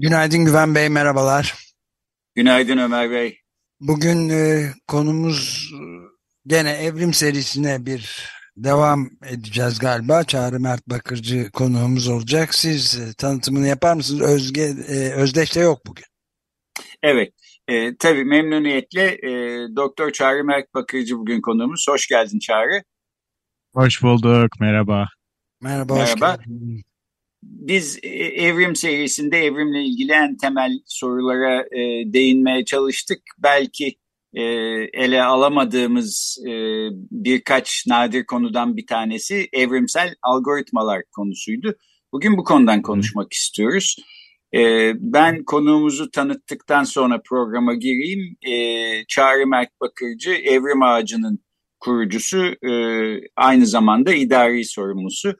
Günaydın Güven Bey, merhabalar. Günaydın Ömer Bey. Bugün e, konumuz gene evrim serisine bir devam edeceğiz galiba. Çağrı Mert Bakırcı konuğumuz olacak. Siz e, tanıtımını yapar mısınız? Özge, e, Özdeş de yok bugün. Evet, e, tabii memnuniyetle e, Doktor Çağrı Mert Bakırcı bugün konuğumuz. Hoş geldin Çağrı. Hoş bulduk, merhaba. Merhaba, Merhaba. hoş geldin. Biz e, evrim serisinde evrimle ilgili en temel sorulara e, değinmeye çalıştık. Belki e, ele alamadığımız e, birkaç nadir konudan bir tanesi evrimsel algoritmalar konusuydu. Bugün bu konudan konuşmak istiyoruz. E, ben konuğumuzu tanıttıktan sonra programa gireyim. E, Çağrı Mert Bakırcı, Evrim Ağacı'nın kurucusu, e, aynı zamanda idari sorumlusu.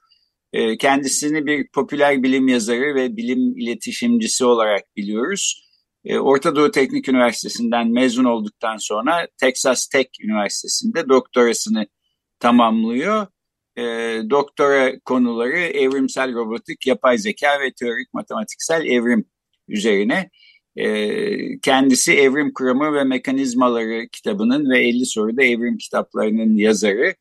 E, kendisini bir popüler bilim yazarı ve bilim iletişimcisi olarak biliyoruz. E, Orta Doğu Teknik Üniversitesi'nden mezun olduktan sonra Texas Tech Üniversitesi'nde doktorasını tamamlıyor. E, doktora konuları evrimsel robotik, yapay zeka ve teorik matematiksel evrim üzerine. Kendisi Evrim Kuramı ve Mekanizmaları kitabının ve 50 soruda evrim kitaplarının yazarı.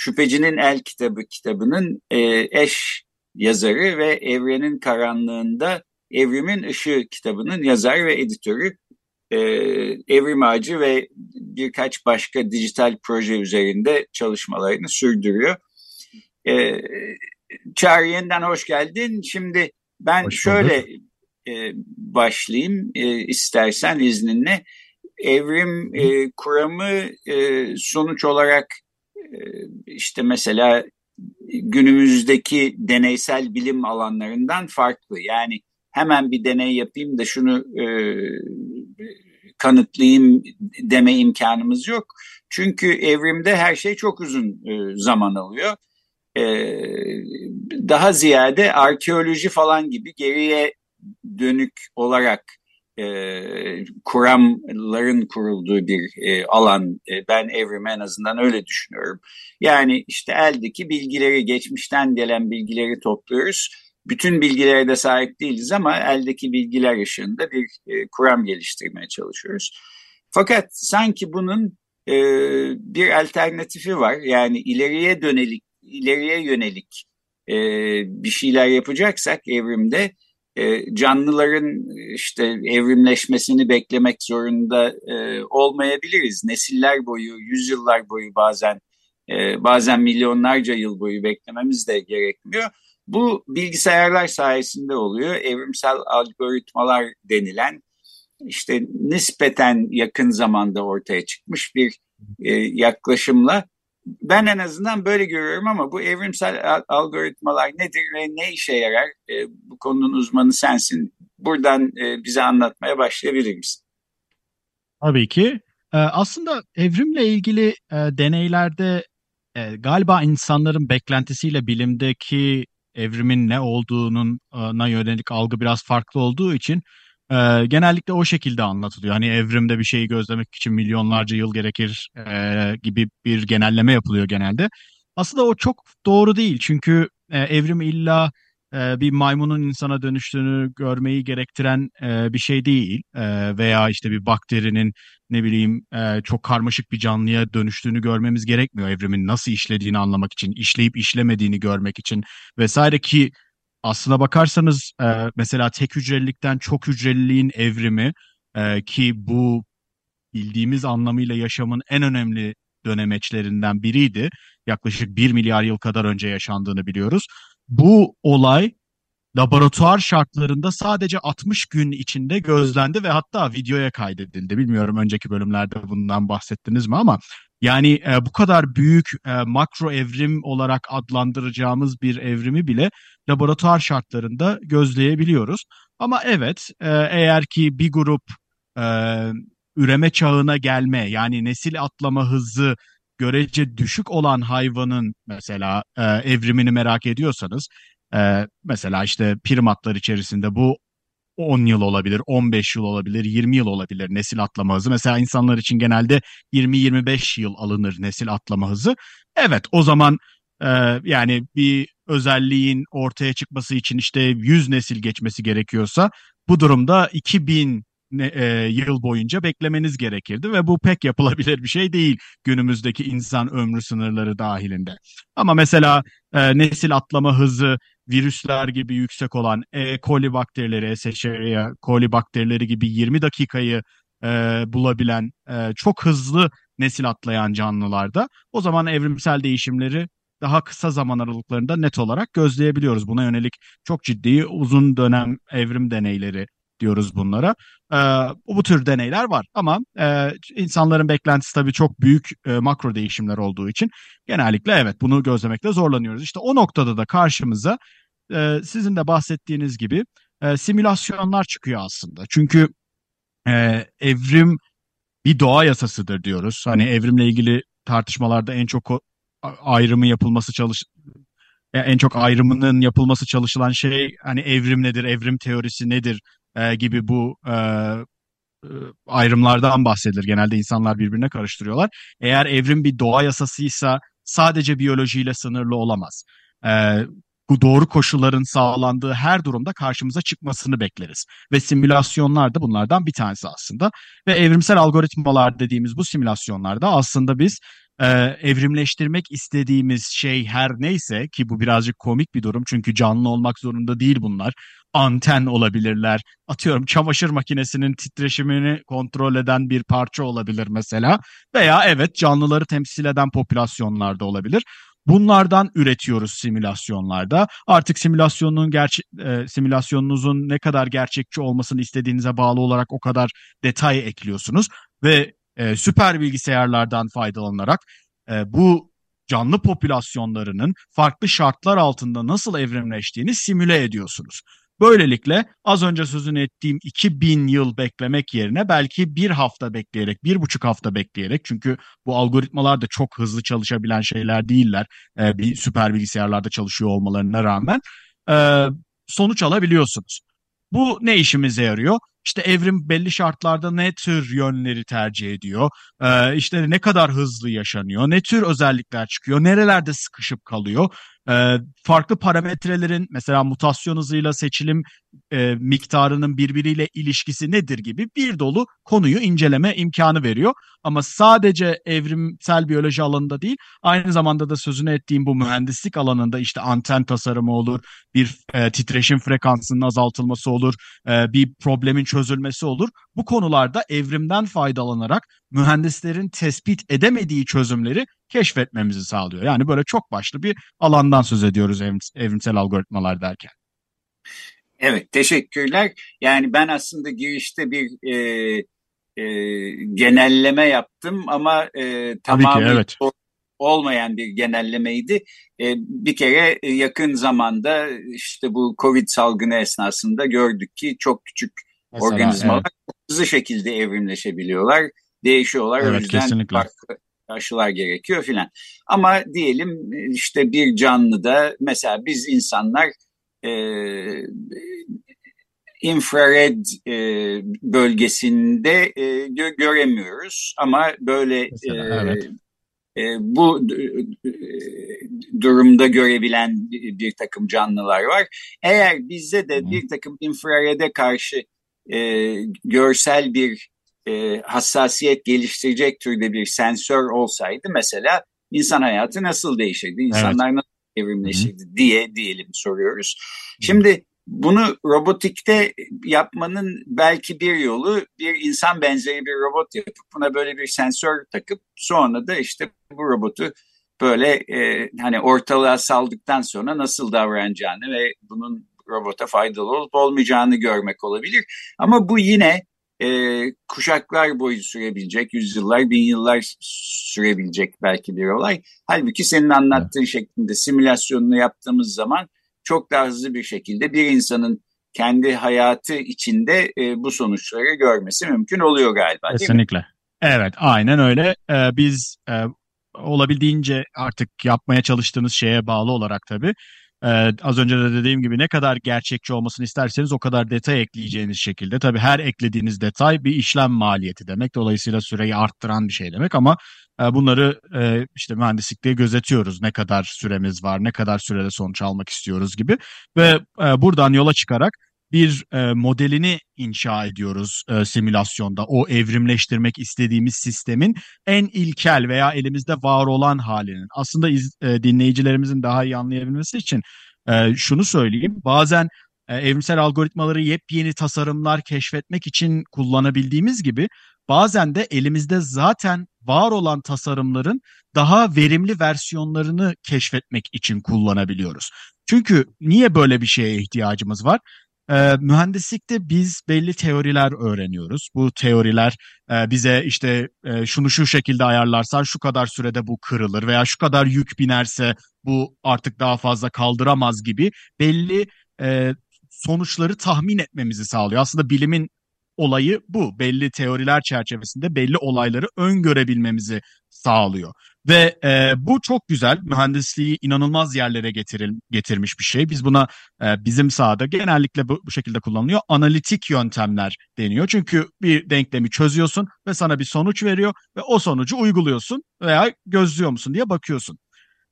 Şüphecinin El kitabı kitabının e, eş yazarı ve Evrenin Karanlığında Evrimin Işığı kitabının yazar ve editörü. E, Evrim Ağacı ve birkaç başka dijital proje üzerinde çalışmalarını sürdürüyor. E, Çağrı yeniden hoş geldin. Şimdi ben Hoş şöyle e, başlayayım e, istersen izninle. Evrim e, kuramı e, sonuç olarak işte mesela günümüzdeki deneysel bilim alanlarından farklı. Yani hemen bir deney yapayım da şunu e, kanıtlayayım deme imkanımız yok. Çünkü evrimde her şey çok uzun e, zaman alıyor. E, daha ziyade arkeoloji falan gibi geriye dönük olarak e, kuramların kurulduğu bir e, alan. E, ben evrimi en azından öyle düşünüyorum. Yani işte eldeki bilgileri, geçmişten gelen bilgileri topluyoruz. Bütün bilgilere de sahip değiliz ama eldeki bilgiler ışığında bir kuram geliştirmeye çalışıyoruz. Fakat sanki bunun bir alternatifi var. Yani ileriye dönelik, ileriye yönelik bir şeyler yapacaksak evrimde e, canlıların işte evrimleşmesini beklemek zorunda e, olmayabiliriz. Nesiller boyu, yüzyıllar boyu bazen e, bazen milyonlarca yıl boyu beklememiz de gerekmiyor. Bu bilgisayarlar sayesinde oluyor. Evrimsel algoritmalar denilen işte nispeten yakın zamanda ortaya çıkmış bir yaklaşımla ben en azından böyle görüyorum ama bu evrimsel algoritmalar nedir ve ne işe yarar? E, bu konunun uzmanı sensin. Buradan e, bize anlatmaya başlayabilir misin? Tabii ki. Ee, aslında evrimle ilgili e, deneylerde e, galiba insanların beklentisiyle bilimdeki evrimin ne olduğuna yönelik algı biraz farklı olduğu için e, genellikle o şekilde anlatılıyor. Hani evrimde bir şeyi gözlemek için milyonlarca yıl gerekir e, gibi bir genelleme yapılıyor genelde. Aslında o çok doğru değil çünkü e, evrim illa e, bir maymunun insana dönüştüğünü görmeyi gerektiren e, bir şey değil e, veya işte bir bakterinin ne bileyim e, çok karmaşık bir canlıya dönüştüğünü görmemiz gerekmiyor evrimin nasıl işlediğini anlamak için, işleyip işlemediğini görmek için vesaire ki aslına bakarsanız e, mesela tek hücrelilikten çok hücreliliğin evrimi e, ki bu bildiğimiz anlamıyla yaşamın en önemli dönemeçlerinden biriydi. Yaklaşık 1 milyar yıl kadar önce yaşandığını biliyoruz. Bu olay laboratuvar şartlarında sadece 60 gün içinde gözlendi ve hatta videoya kaydedildi. Bilmiyorum önceki bölümlerde bundan bahsettiniz mi ama Yani e, bu kadar büyük e, makro evrim olarak adlandıracağımız bir evrimi bile laboratuvar şartlarında gözleyebiliyoruz. Ama evet e, eğer ki bir grup e, üreme çağına gelme yani nesil atlama hızı görece düşük olan hayvanın mesela e, evrimini merak ediyorsanız e, mesela işte primatlar içerisinde bu 10 yıl olabilir, 15 yıl olabilir, 20 yıl olabilir nesil atlama hızı. Mesela insanlar için genelde 20-25 yıl alınır nesil atlama hızı. Evet o zaman e, yani bir özelliğin ortaya çıkması için işte 100 nesil geçmesi gerekiyorsa bu durumda 2000 e, yıl boyunca beklemeniz gerekirdi ve bu pek yapılabilir bir şey değil günümüzdeki insan ömrü sınırları dahilinde. Ama mesela e, nesil atlama hızı virüsler gibi yüksek olan E. coli bakterileri, Escherichia coli bakterileri gibi 20 dakikayı e, bulabilen e, çok hızlı nesil atlayan canlılarda o zaman evrimsel değişimleri daha kısa zaman aralıklarında net olarak gözleyebiliyoruz. Buna yönelik çok ciddi uzun dönem evrim deneyleri diyoruz bunlara. E, bu tür deneyler var ama e, insanların beklentisi tabii çok büyük e, makro değişimler olduğu için genellikle evet bunu gözlemekte zorlanıyoruz. İşte o noktada da karşımıza e, sizin de bahsettiğiniz gibi e, simülasyonlar çıkıyor aslında. Çünkü e, evrim bir doğa yasasıdır diyoruz. Hani evrimle ilgili tartışmalarda en çok ayrımı yapılması çalış en çok ayrımının yapılması çalışılan şey hani evrim nedir, evrim teorisi nedir e, gibi bu e, e, ayrımlardan bahsedilir. Genelde insanlar birbirine karıştırıyorlar. Eğer evrim bir doğa yasasıysa sadece biyolojiyle sınırlı olamaz. E, bu doğru koşulların sağlandığı her durumda karşımıza çıkmasını bekleriz. Ve simülasyonlar da bunlardan bir tanesi aslında. Ve evrimsel algoritmalar dediğimiz bu simülasyonlarda aslında biz e, evrimleştirmek istediğimiz şey her neyse ki bu birazcık komik bir durum çünkü canlı olmak zorunda değil bunlar. Anten olabilirler. Atıyorum çamaşır makinesinin titreşimini kontrol eden bir parça olabilir mesela. Veya evet canlıları temsil eden popülasyonlarda olabilir. Bunlardan üretiyoruz simülasyonlarda. Artık simülasyonun gerçek e, simülasyonunuzun ne kadar gerçekçi olmasını istediğinize bağlı olarak o kadar detay ekliyorsunuz ve e, süper bilgisayarlardan faydalanarak e, bu canlı popülasyonlarının farklı şartlar altında nasıl evrimleştiğini simüle ediyorsunuz. Böylelikle az önce sözünü ettiğim 2000 yıl beklemek yerine belki bir hafta bekleyerek, bir buçuk hafta bekleyerek çünkü bu algoritmalar da çok hızlı çalışabilen şeyler değiller. E, bir süper bilgisayarlarda çalışıyor olmalarına rağmen e, sonuç alabiliyorsunuz. Bu ne işimize yarıyor? İşte evrim belli şartlarda ne tür yönleri tercih ediyor, ee, işte ne kadar hızlı yaşanıyor, ne tür özellikler çıkıyor, nerelerde sıkışıp kalıyor. Ee, farklı parametrelerin mesela mutasyon hızıyla seçilim e, miktarının birbiriyle ilişkisi nedir gibi bir dolu konuyu inceleme imkanı veriyor. Ama sadece evrimsel biyoloji alanında değil aynı zamanda da sözünü ettiğim bu mühendislik alanında işte anten tasarımı olur, bir e, titreşim frekansının azaltılması olur, e, bir problemin çözülmesi olur. Bu konularda evrimden faydalanarak mühendislerin tespit edemediği çözümleri keşfetmemizi sağlıyor. Yani böyle çok başlı bir alandan söz ediyoruz evrimsel algoritmalar derken. Evet, teşekkürler. Yani ben aslında girişte bir e, e, genelleme yaptım ama e, tamamen evet. olmayan bir genellemeydi. E, bir kere yakın zamanda işte bu Covid salgını esnasında gördük ki çok küçük Mesela, organizmalar evet. hızlı şekilde evrimleşebiliyorlar, değişiyorlar. Evet, o yüzden kesinlikle. farklı aşılar gerekiyor filan. Ama diyelim işte bir canlıda mesela biz insanlar e, infrared e, bölgesinde e, gö göremiyoruz ama böyle Mesela, e, evet. e, bu e, durumda görebilen bir, bir takım canlılar var. Eğer bizde de bir takım infrarede karşı e, görsel bir e, hassasiyet geliştirecek türde bir sensör olsaydı mesela insan hayatı nasıl değişirdi? İnsanlar evet. nasıl evrimleşirdi diye diyelim soruyoruz. Şimdi bunu robotikte yapmanın belki bir yolu bir insan benzeri bir robot yapıp buna böyle bir sensör takıp sonra da işte bu robotu böyle e, hani ortalığa saldıktan sonra nasıl davranacağını ve bunun robota faydalı olup olmayacağını görmek olabilir. Ama bu yine e, kuşaklar boyu sürebilecek, yüzyıllar, bin yıllar sürebilecek belki bir olay. Halbuki senin anlattığın evet. şeklinde simülasyonunu yaptığımız zaman çok daha hızlı bir şekilde bir insanın kendi hayatı içinde e, bu sonuçları görmesi mümkün oluyor galiba. Kesinlikle. Evet, aynen öyle. Ee, biz e, olabildiğince artık yapmaya çalıştığımız şeye bağlı olarak tabii ee, az önce de dediğim gibi ne kadar gerçekçi olmasını isterseniz o kadar detay ekleyeceğiniz şekilde. Tabii her eklediğiniz detay bir işlem maliyeti demek. Dolayısıyla süreyi arttıran bir şey demek ama e, bunları e, işte mühendislikte gözetiyoruz. Ne kadar süremiz var, ne kadar sürede sonuç almak istiyoruz gibi. Ve e, buradan yola çıkarak bir e, modelini inşa ediyoruz e, simülasyonda. O evrimleştirmek istediğimiz sistemin en ilkel veya elimizde var olan halinin. Aslında iz, e, dinleyicilerimizin daha iyi anlayabilmesi için e, şunu söyleyeyim. Bazen e, evrimsel algoritmaları yepyeni tasarımlar keşfetmek için kullanabildiğimiz gibi bazen de elimizde zaten var olan tasarımların daha verimli versiyonlarını keşfetmek için kullanabiliyoruz. Çünkü niye böyle bir şeye ihtiyacımız var? E, mühendislikte biz belli teoriler öğreniyoruz. Bu teoriler e, bize işte e, şunu şu şekilde ayarlarsan şu kadar sürede bu kırılır veya şu kadar yük binerse bu artık daha fazla kaldıramaz gibi belli e, sonuçları tahmin etmemizi sağlıyor. Aslında bilimin olayı bu. Belli teoriler çerçevesinde belli olayları öngörebilmemizi sağlıyor. Ve e, bu çok güzel. Mühendisliği inanılmaz yerlere getiril, getirmiş bir şey. Biz buna e, bizim sahada genellikle bu, bu şekilde kullanılıyor. Analitik yöntemler deniyor. Çünkü bir denklemi çözüyorsun ve sana bir sonuç veriyor ve o sonucu uyguluyorsun veya gözlüyor musun diye bakıyorsun.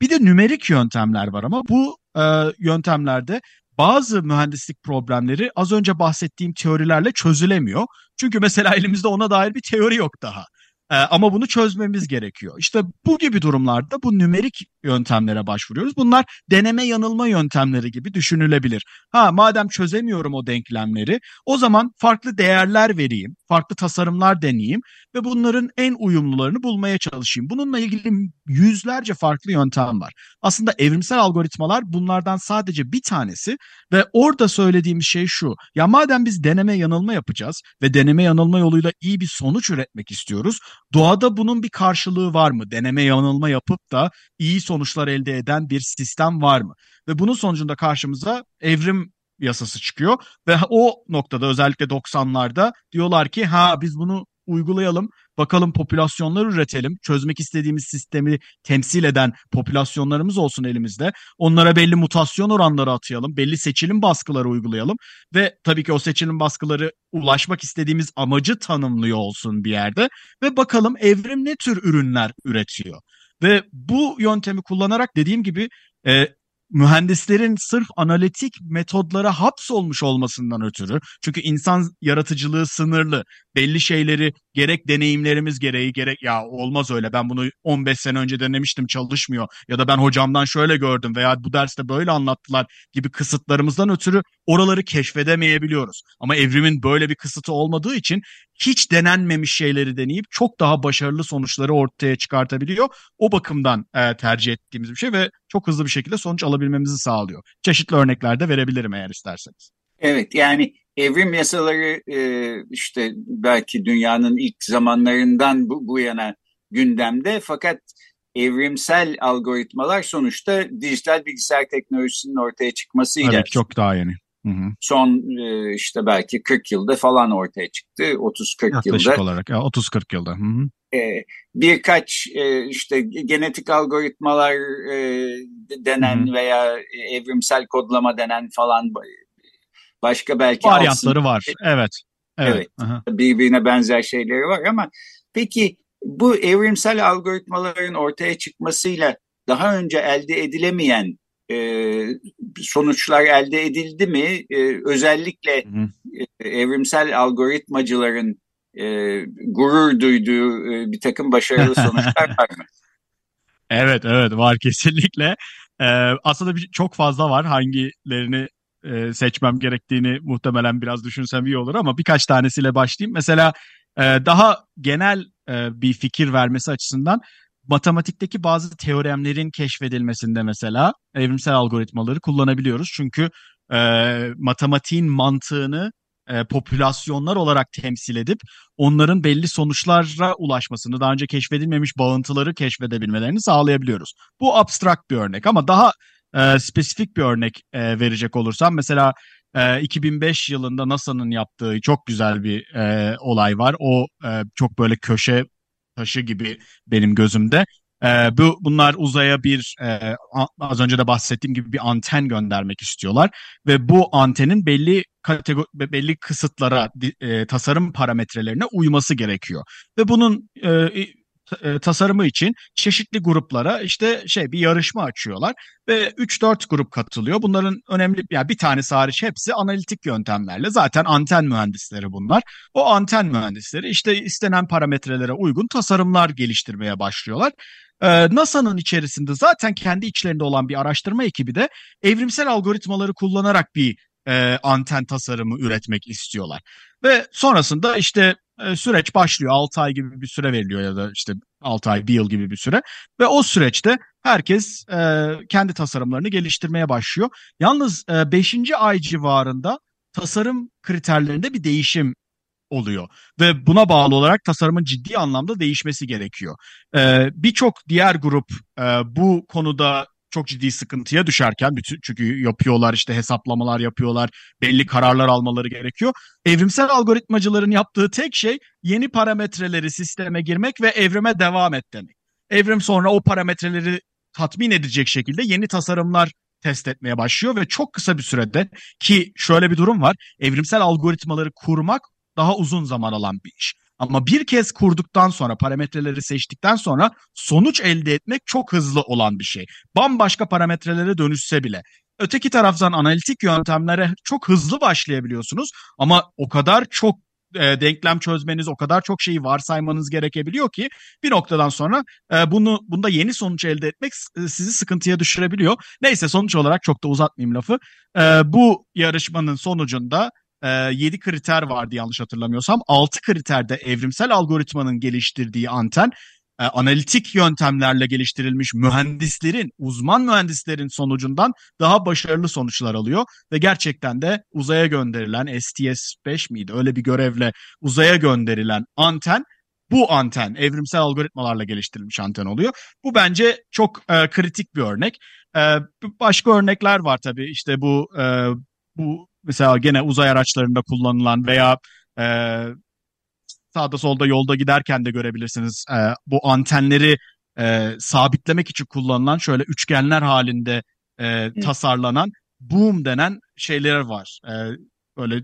Bir de nümerik yöntemler var ama bu e, yöntemlerde bazı mühendislik problemleri az önce bahsettiğim teorilerle çözülemiyor. Çünkü mesela elimizde ona dair bir teori yok daha. Ee, ama bunu çözmemiz gerekiyor. İşte bu gibi durumlarda bu nümerik yöntemlere başvuruyoruz. Bunlar deneme yanılma yöntemleri gibi düşünülebilir. Ha madem çözemiyorum o denklemleri o zaman farklı değerler vereyim, farklı tasarımlar deneyeyim ve bunların en uyumlularını bulmaya çalışayım. Bununla ilgili yüzlerce farklı yöntem var. Aslında evrimsel algoritmalar bunlardan sadece bir tanesi ve orada söylediğimiz şey şu. Ya madem biz deneme yanılma yapacağız ve deneme yanılma yoluyla iyi bir sonuç üretmek istiyoruz. Doğada bunun bir karşılığı var mı? Deneme yanılma yapıp da iyi sonuçlar elde eden bir sistem var mı? Ve bunun sonucunda karşımıza evrim yasası çıkıyor ve o noktada özellikle 90'larda diyorlar ki ha biz bunu uygulayalım. Bakalım popülasyonlar üretelim. Çözmek istediğimiz sistemi temsil eden popülasyonlarımız olsun elimizde. Onlara belli mutasyon oranları atayalım. Belli seçilim baskıları uygulayalım. Ve tabii ki o seçilim baskıları ulaşmak istediğimiz amacı tanımlıyor olsun bir yerde. Ve bakalım evrim ne tür ürünler üretiyor. Ve bu yöntemi kullanarak dediğim gibi e, mühendislerin sırf analitik metodlara hapsolmuş olmasından ötürü çünkü insan yaratıcılığı sınırlı. Belli şeyleri gerek deneyimlerimiz gereği gerek ya olmaz öyle ben bunu 15 sene önce denemiştim çalışmıyor ya da ben hocamdan şöyle gördüm veya bu derste böyle anlattılar gibi kısıtlarımızdan ötürü oraları keşfedemeyebiliyoruz. Ama evrimin böyle bir kısıtı olmadığı için hiç denenmemiş şeyleri deneyip çok daha başarılı sonuçları ortaya çıkartabiliyor. O bakımdan e, tercih ettiğimiz bir şey ve çok hızlı bir şekilde sonuç alabilmemizi sağlıyor. Çeşitli örnekler de verebilirim eğer isterseniz. Evet yani evrim yasaları e, işte belki dünyanın ilk zamanlarından bu, bu yana gündemde fakat evrimsel algoritmalar sonuçta dijital bilgisayar teknolojisinin ortaya çıkmasıyla evet, çok daha yeni. Hı hı. Son e, işte belki 40 yılda falan ortaya çıktı. 30-40 yılda. Yaklaşık olarak 30-40 yılda. Hı hı. E, birkaç e, işte genetik algoritmalar denen hı hı. veya evrimsel kodlama denen falan başka belki varyantları var. Evet. Evet. evet. Birbirine benzer şeyleri var ama peki bu evrimsel algoritmaların ortaya çıkmasıyla daha önce elde edilemeyen e, sonuçlar elde edildi mi? E, özellikle E, evrimsel algoritmacıların e, gurur duyduğu e, bir takım başarılı sonuçlar var mı? Evet, evet var kesinlikle. Ee, aslında bir, çok fazla var. Hangilerini e, seçmem gerektiğini muhtemelen biraz düşünsem iyi olur ama birkaç tanesiyle başlayayım. Mesela e, daha genel e, bir fikir vermesi açısından matematikteki bazı teoremlerin keşfedilmesinde mesela evrimsel algoritmaları kullanabiliyoruz. Çünkü e, matematiğin mantığını e, popülasyonlar olarak temsil edip onların belli sonuçlara ulaşmasını, daha önce keşfedilmemiş bağıntıları keşfedebilmelerini sağlayabiliyoruz. Bu abstrakt bir örnek ama daha e, spesifik bir örnek e, verecek olursam mesela e, 2005 yılında NASA'nın yaptığı çok güzel bir e, olay var. O e, çok böyle köşe taşı gibi benim gözümde. E, bu bunlar uzaya bir e, az önce de bahsettiğim gibi bir anten göndermek istiyorlar ve bu antenin belli kategori belli kısıtlara e, tasarım parametrelerine uyması gerekiyor ve bunun e, e, tasarımı için çeşitli gruplara işte şey bir yarışma açıyorlar ve 3-4 grup katılıyor. Bunların önemli yani bir tanesi hariç hepsi analitik yöntemlerle zaten anten mühendisleri bunlar. O anten mühendisleri işte istenen parametrelere uygun tasarımlar geliştirmeye başlıyorlar. Ee, NASA'nın içerisinde zaten kendi içlerinde olan bir araştırma ekibi de evrimsel algoritmaları kullanarak bir e, anten tasarımı üretmek istiyorlar. Ve sonrasında işte e, süreç başlıyor. 6 ay gibi bir süre veriliyor ya da işte 6 ay, 1 yıl gibi bir süre. Ve o süreçte herkes e, kendi tasarımlarını geliştirmeye başlıyor. Yalnız 5. E, ay civarında tasarım kriterlerinde bir değişim oluyor ve buna bağlı olarak tasarımın ciddi anlamda değişmesi gerekiyor. Ee, Birçok diğer grup e, bu konuda çok ciddi sıkıntıya düşerken çünkü yapıyorlar işte hesaplamalar yapıyorlar belli kararlar almaları gerekiyor. Evrimsel algoritmacıların yaptığı tek şey yeni parametreleri sisteme girmek ve evrime devam et demek. Evrim sonra o parametreleri tatmin edecek şekilde yeni tasarımlar test etmeye başlıyor ve çok kısa bir sürede ki şöyle bir durum var. Evrimsel algoritmaları kurmak daha uzun zaman alan bir iş. Ama bir kez kurduktan sonra parametreleri seçtikten sonra sonuç elde etmek çok hızlı olan bir şey. Bambaşka parametrelere dönüşse bile. Öteki taraftan analitik yöntemlere çok hızlı başlayabiliyorsunuz ama o kadar çok e, denklem çözmeniz, o kadar çok şeyi varsaymanız gerekebiliyor ki bir noktadan sonra e, bunu bunda yeni sonuç elde etmek e, sizi sıkıntıya düşürebiliyor. Neyse sonuç olarak çok da uzatmayayım lafı. E, bu yarışmanın sonucunda e, ee, 7 kriter vardı yanlış hatırlamıyorsam. 6 kriterde evrimsel algoritmanın geliştirdiği anten e, analitik yöntemlerle geliştirilmiş mühendislerin, uzman mühendislerin sonucundan daha başarılı sonuçlar alıyor ve gerçekten de uzaya gönderilen STS-5 miydi? Öyle bir görevle uzaya gönderilen anten bu anten evrimsel algoritmalarla geliştirilmiş anten oluyor. Bu bence çok e, kritik bir örnek. E, başka örnekler var tabii. İşte bu e, bu mesela gene uzay araçlarında kullanılan veya e, sağda solda yolda giderken de görebilirsiniz. E, bu antenleri e, sabitlemek için kullanılan şöyle üçgenler halinde e, tasarlanan boom denen şeyler var. E, böyle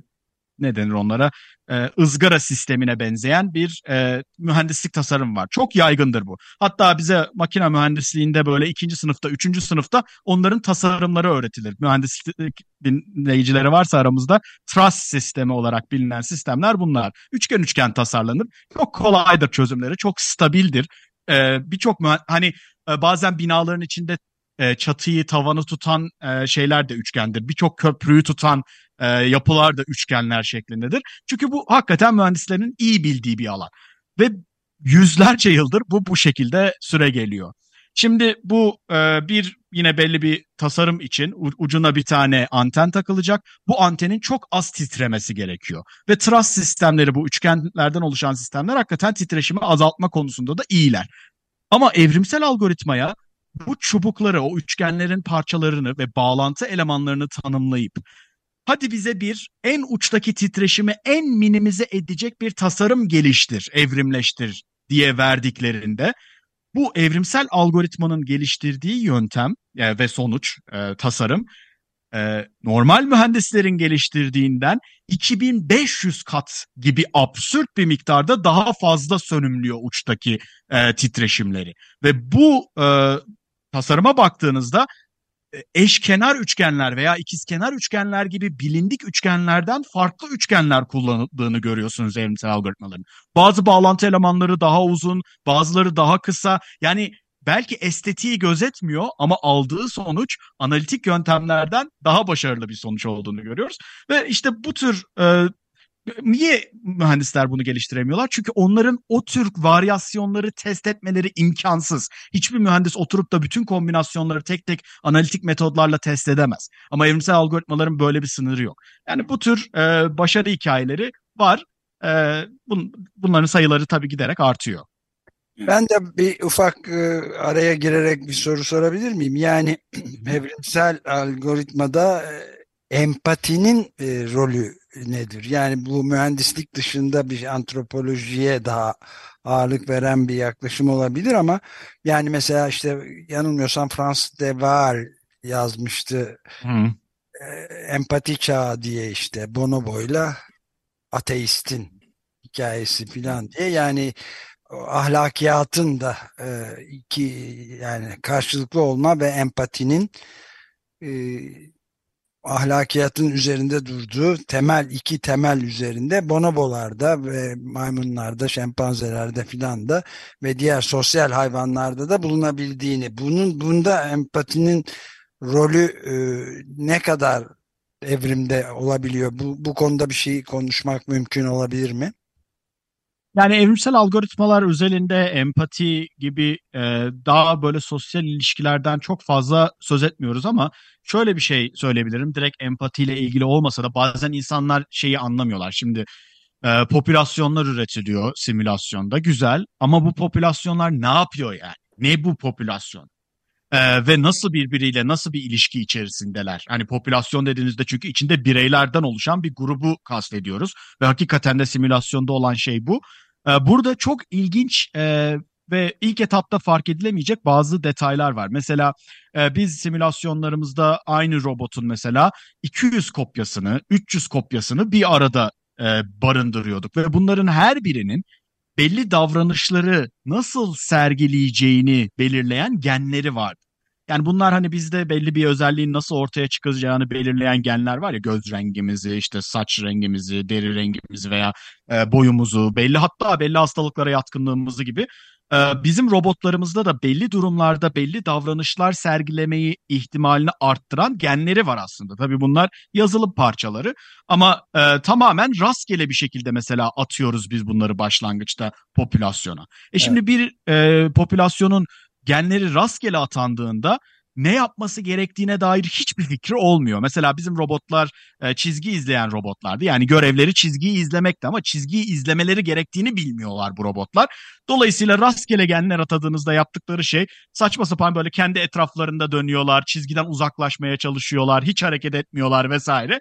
ne denir onlara e, ızgara sistemine benzeyen bir e, mühendislik tasarım var. Çok yaygındır bu. Hatta bize makine mühendisliğinde böyle ikinci sınıfta, üçüncü sınıfta onların tasarımları öğretilir. Mühendislik dinleyicileri varsa aramızda truss sistemi olarak bilinen sistemler bunlar. Üçgen üçgen tasarlanır. Çok kolaydır çözümleri, çok stabildir. E, Birçok hani e, bazen binaların içinde e, çatıyı, tavanı tutan e, şeyler de üçgendir. Birçok köprüyü tutan e, yapılar da üçgenler şeklindedir. Çünkü bu hakikaten mühendislerin iyi bildiği bir alan. Ve yüzlerce yıldır bu bu şekilde süre geliyor. Şimdi bu e, bir yine belli bir tasarım için ucuna bir tane anten takılacak. Bu antenin çok az titremesi gerekiyor. Ve truss sistemleri bu üçgenlerden oluşan sistemler hakikaten titreşimi azaltma konusunda da iyiler. Ama evrimsel algoritmaya bu çubukları, o üçgenlerin parçalarını ve bağlantı elemanlarını tanımlayıp hadi bize bir en uçtaki titreşimi en minimize edecek bir tasarım geliştir, evrimleştir diye verdiklerinde bu evrimsel algoritmanın geliştirdiği yöntem e, ve sonuç, e, tasarım e, normal mühendislerin geliştirdiğinden 2500 kat gibi absürt bir miktarda daha fazla sönümlüyor uçtaki e, titreşimleri. Ve bu e, tasarıma baktığınızda eşkenar üçgenler veya ikizkenar üçgenler gibi bilindik üçgenlerden farklı üçgenler kullanıldığını görüyorsunuz evrimsel algoritmaların. Bazı bağlantı elemanları daha uzun, bazıları daha kısa. Yani belki estetiği gözetmiyor ama aldığı sonuç analitik yöntemlerden daha başarılı bir sonuç olduğunu görüyoruz. Ve işte bu tür e, Niye mühendisler bunu geliştiremiyorlar? Çünkü onların o tür varyasyonları test etmeleri imkansız. Hiçbir mühendis oturup da bütün kombinasyonları tek tek analitik metodlarla test edemez. Ama evrimsel algoritmaların böyle bir sınırı yok. Yani bu tür e, başarı hikayeleri var. E, bun, bunların sayıları tabii giderek artıyor. Ben de bir ufak e, araya girerek bir soru sorabilir miyim? Yani evrimsel algoritmada e, empatinin e, rolü nedir? Yani bu mühendislik dışında bir antropolojiye daha ağırlık veren bir yaklaşım olabilir ama yani mesela işte yanılmıyorsam Frans de Waal yazmıştı. Hı. E, empati çağı diye işte bonoboyla ateistin hikayesi falan diye yani ahlakiyatın da e, iki yani karşılıklı olma ve empatinin e, ahlakiyatın üzerinde durduğu temel iki temel üzerinde bonobolarda ve maymunlarda, şempanzelerde filan da ve diğer sosyal hayvanlarda da bulunabildiğini, bunun bunda empatinin rolü e, ne kadar evrimde olabiliyor? Bu, bu konuda bir şey konuşmak mümkün olabilir mi? Yani evrimsel algoritmalar özelinde empati gibi e, daha böyle sosyal ilişkilerden çok fazla söz etmiyoruz ama şöyle bir şey söyleyebilirim. Direkt empatiyle ilgili olmasa da bazen insanlar şeyi anlamıyorlar. Şimdi e, popülasyonlar üretiliyor simülasyonda güzel ama bu popülasyonlar ne yapıyor yani? Ne bu popülasyon? Ee, ve nasıl birbiriyle nasıl bir ilişki içerisindeler? Hani popülasyon dediğinizde çünkü içinde bireylerden oluşan bir grubu kastediyoruz ve hakikaten de simülasyonda olan şey bu. Ee, burada çok ilginç e, ve ilk etapta fark edilemeyecek bazı detaylar var. Mesela e, biz simülasyonlarımızda aynı robotun mesela 200 kopyasını, 300 kopyasını bir arada e, barındırıyorduk ve bunların her birinin belli davranışları nasıl sergileyeceğini belirleyen genleri vardı. Yani bunlar hani bizde belli bir özelliğin nasıl ortaya çıkacağını belirleyen genler var ya göz rengimizi, işte saç rengimizi, deri rengimizi veya e, boyumuzu, belli hatta belli hastalıklara yatkınlığımızı gibi e, bizim robotlarımızda da belli durumlarda belli davranışlar sergilemeyi ihtimalini arttıran genleri var aslında. Tabii bunlar yazılım parçaları ama e, tamamen rastgele bir şekilde mesela atıyoruz biz bunları başlangıçta popülasyona. E şimdi evet. bir e, popülasyonun genleri rastgele atandığında ne yapması gerektiğine dair hiçbir fikri olmuyor. Mesela bizim robotlar e, çizgi izleyen robotlardı. Yani görevleri çizgiyi izlemekti ama çizgiyi izlemeleri gerektiğini bilmiyorlar bu robotlar. Dolayısıyla rastgele genler atadığınızda yaptıkları şey saçma sapan böyle kendi etraflarında dönüyorlar, çizgiden uzaklaşmaya çalışıyorlar, hiç hareket etmiyorlar vesaire.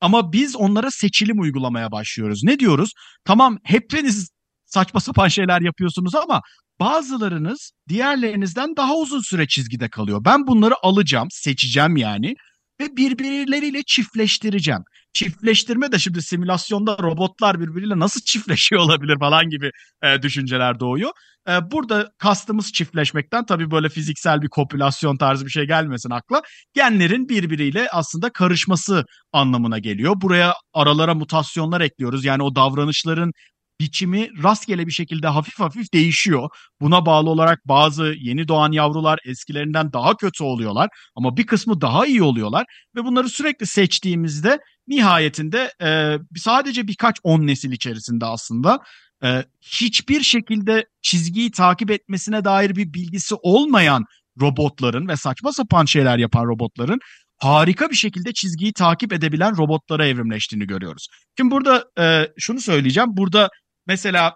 Ama biz onlara seçilim uygulamaya başlıyoruz. Ne diyoruz? Tamam hepiniz saçma sapan şeyler yapıyorsunuz ama bazılarınız diğerlerinizden daha uzun süre çizgide kalıyor. Ben bunları alacağım, seçeceğim yani ve birbirleriyle çiftleştireceğim. Çiftleştirme de şimdi simülasyonda robotlar birbiriyle nasıl çiftleşiyor olabilir falan gibi e, düşünceler doğuyor. E, burada kastımız çiftleşmekten tabii böyle fiziksel bir kopülasyon tarzı bir şey gelmesin akla. Genlerin birbiriyle aslında karışması anlamına geliyor. Buraya aralara mutasyonlar ekliyoruz. Yani o davranışların biçimi rastgele bir şekilde hafif hafif değişiyor. Buna bağlı olarak bazı yeni doğan yavrular eskilerinden daha kötü oluyorlar ama bir kısmı daha iyi oluyorlar ve bunları sürekli seçtiğimizde nihayetinde e, sadece birkaç on nesil içerisinde aslında e, hiçbir şekilde çizgiyi takip etmesine dair bir bilgisi olmayan robotların ve saçma sapan şeyler yapan robotların harika bir şekilde çizgiyi takip edebilen robotlara evrimleştiğini görüyoruz. Şimdi burada e, şunu söyleyeceğim. Burada mesela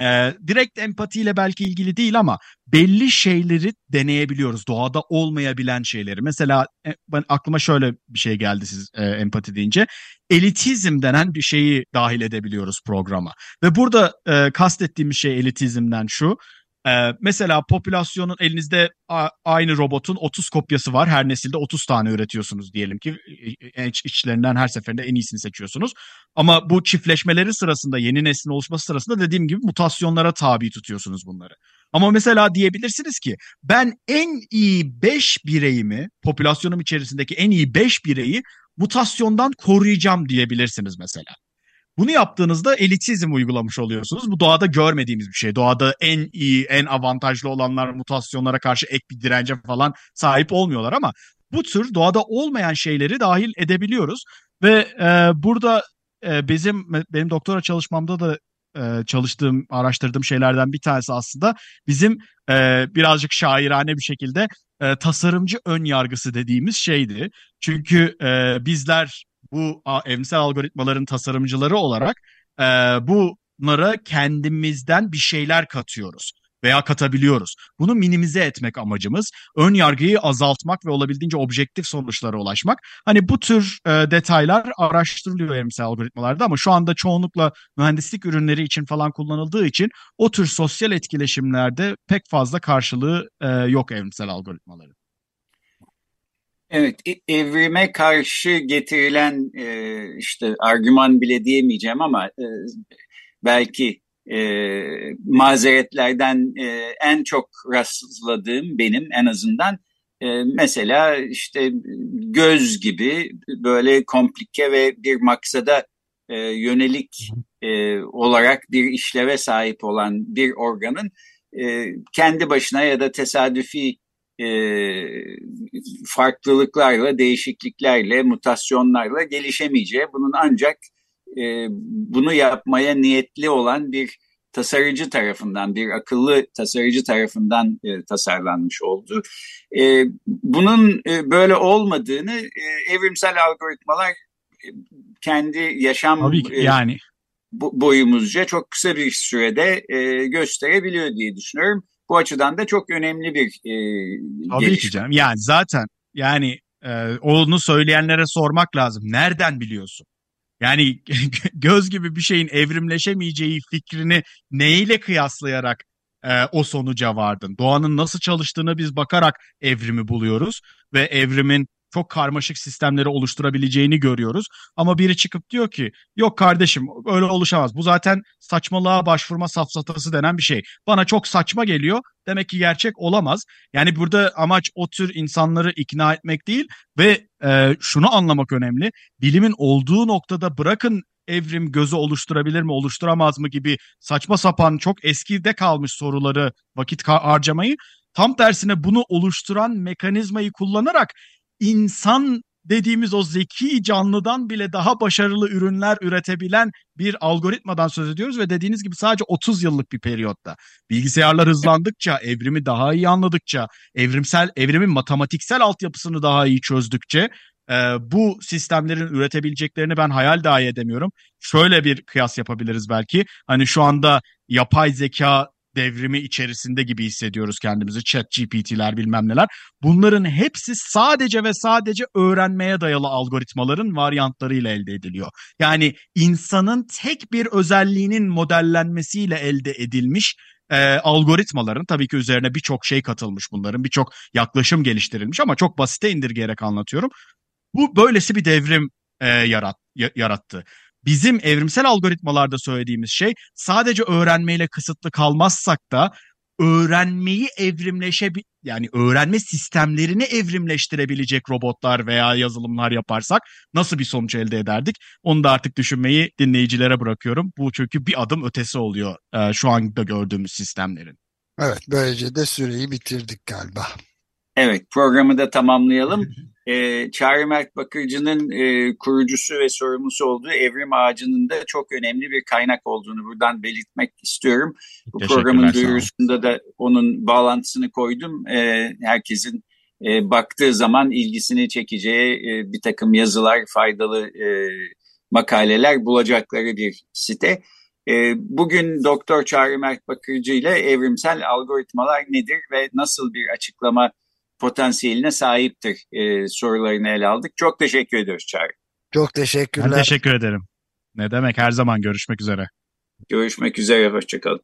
e, direkt empatiyle belki ilgili değil ama belli şeyleri deneyebiliyoruz. Doğada olmayabilen şeyleri. Mesela e, ben aklıma şöyle bir şey geldi siz e, empati deyince. Elitizm denen bir şeyi dahil edebiliyoruz programa. Ve burada e, kastettiğimiz şey elitizmden şu. Ee, mesela popülasyonun elinizde aynı robotun 30 kopyası var. Her nesilde 30 tane üretiyorsunuz diyelim ki. İç, içlerinden her seferinde en iyisini seçiyorsunuz. Ama bu çiftleşmeleri sırasında, yeni neslin oluşması sırasında dediğim gibi mutasyonlara tabi tutuyorsunuz bunları. Ama mesela diyebilirsiniz ki ben en iyi 5 bireyimi, popülasyonum içerisindeki en iyi 5 bireyi mutasyondan koruyacağım diyebilirsiniz mesela. Bunu yaptığınızda elitizm uygulamış oluyorsunuz. Bu doğada görmediğimiz bir şey. Doğada en iyi, en avantajlı olanlar mutasyonlara karşı ek bir dirence falan sahip olmuyorlar ama bu tür doğada olmayan şeyleri dahil edebiliyoruz. Ve e, burada e, bizim benim doktora çalışmamda da e, çalıştığım, araştırdığım şeylerden bir tanesi aslında bizim e, birazcık şairane bir şekilde e, tasarımcı ön yargısı dediğimiz şeydi. Çünkü e, bizler bu evrimsel algoritmaların tasarımcıları olarak e, bunlara kendimizden bir şeyler katıyoruz veya katabiliyoruz. Bunu minimize etmek amacımız. Ön yargıyı azaltmak ve olabildiğince objektif sonuçlara ulaşmak. Hani bu tür e, detaylar araştırılıyor evrimsel algoritmalarda ama şu anda çoğunlukla mühendislik ürünleri için falan kullanıldığı için o tür sosyal etkileşimlerde pek fazla karşılığı e, yok evrimsel algoritmaların. Evet, e, evrime karşı getirilen e, işte argüman bile diyemeyeceğim ama e, belki e, mazeretlerden e, en çok rastladığım benim en azından e, mesela işte göz gibi böyle komplike ve bir maksada e, yönelik e, olarak bir işleve sahip olan bir organın e, kendi başına ya da tesadüfi e, farklılıklarla, değişikliklerle, mutasyonlarla gelişemeyeceği, bunun ancak e, bunu yapmaya niyetli olan bir tasarıcı tarafından, bir akıllı tasarıcı tarafından e, tasarlanmış oldu. E, bunun e, böyle olmadığını e, evrimsel algoritmalar e, kendi yaşam Tabii ki, yani boyumuzca çok kısa bir sürede e, gösterebiliyor diye düşünüyorum. Bu açıdan da çok önemli bir e, Tabii gelişme. ki canım. Yani zaten yani e, onu söyleyenlere sormak lazım. Nereden biliyorsun? Yani göz gibi bir şeyin evrimleşemeyeceği fikrini neyle kıyaslayarak e, o sonuca vardın? Doğanın nasıl çalıştığını biz bakarak evrimi buluyoruz ve evrimin çok karmaşık sistemleri oluşturabileceğini görüyoruz. Ama biri çıkıp diyor ki yok kardeşim öyle oluşamaz. Bu zaten saçmalığa başvurma safsatası denen bir şey. Bana çok saçma geliyor. Demek ki gerçek olamaz. Yani burada amaç o tür insanları ikna etmek değil ve e, şunu anlamak önemli. Bilimin olduğu noktada bırakın evrim gözü oluşturabilir mi oluşturamaz mı gibi saçma sapan çok eskide kalmış soruları vakit harcamayı tam tersine bunu oluşturan mekanizmayı kullanarak insan dediğimiz o zeki canlıdan bile daha başarılı ürünler üretebilen bir algoritmadan söz ediyoruz ve dediğiniz gibi sadece 30 yıllık bir periyotta. Bilgisayarlar hızlandıkça, evrimi daha iyi anladıkça, evrimsel evrimin matematiksel altyapısını daha iyi çözdükçe e, bu sistemlerin üretebileceklerini ben hayal dahi edemiyorum. Şöyle bir kıyas yapabiliriz belki. Hani şu anda yapay zeka devrimi içerisinde gibi hissediyoruz kendimizi. Chat GPT'ler bilmem neler. Bunların hepsi sadece ve sadece öğrenmeye dayalı algoritmaların varyantlarıyla elde ediliyor. Yani insanın tek bir özelliğinin modellenmesiyle elde edilmiş e, algoritmaların tabii ki üzerine birçok şey katılmış bunların birçok yaklaşım geliştirilmiş ama çok basite indirgeyerek anlatıyorum. Bu böylesi bir devrim e, yarat, yarattı bizim evrimsel algoritmalarda söylediğimiz şey sadece öğrenmeyle kısıtlı kalmazsak da öğrenmeyi evrimleşe yani öğrenme sistemlerini evrimleştirebilecek robotlar veya yazılımlar yaparsak nasıl bir sonuç elde ederdik? Onu da artık düşünmeyi dinleyicilere bırakıyorum. Bu çünkü bir adım ötesi oluyor şu anda gördüğümüz sistemlerin. Evet böylece de süreyi bitirdik galiba. Evet programı da tamamlayalım. E, Çağrı Mert Bakırcı'nın e, kurucusu ve sorumlusu olduğu Evrim Ağacı'nın da çok önemli bir kaynak olduğunu buradan belirtmek istiyorum. Bu programın duyurusunda da onun bağlantısını koydum. E, herkesin e, baktığı zaman ilgisini çekeceği e, bir takım yazılar, faydalı e, makaleler bulacakları bir site. E, bugün Doktor Çağrı Mert Bakırcı ile evrimsel algoritmalar nedir ve nasıl bir açıklama potansiyeline sahiptir e, sorularını ele aldık. Çok teşekkür ediyoruz Çağrı. Çok teşekkürler. Ben teşekkür ederim. Ne demek her zaman görüşmek üzere. Görüşmek üzere, hoşçakalın.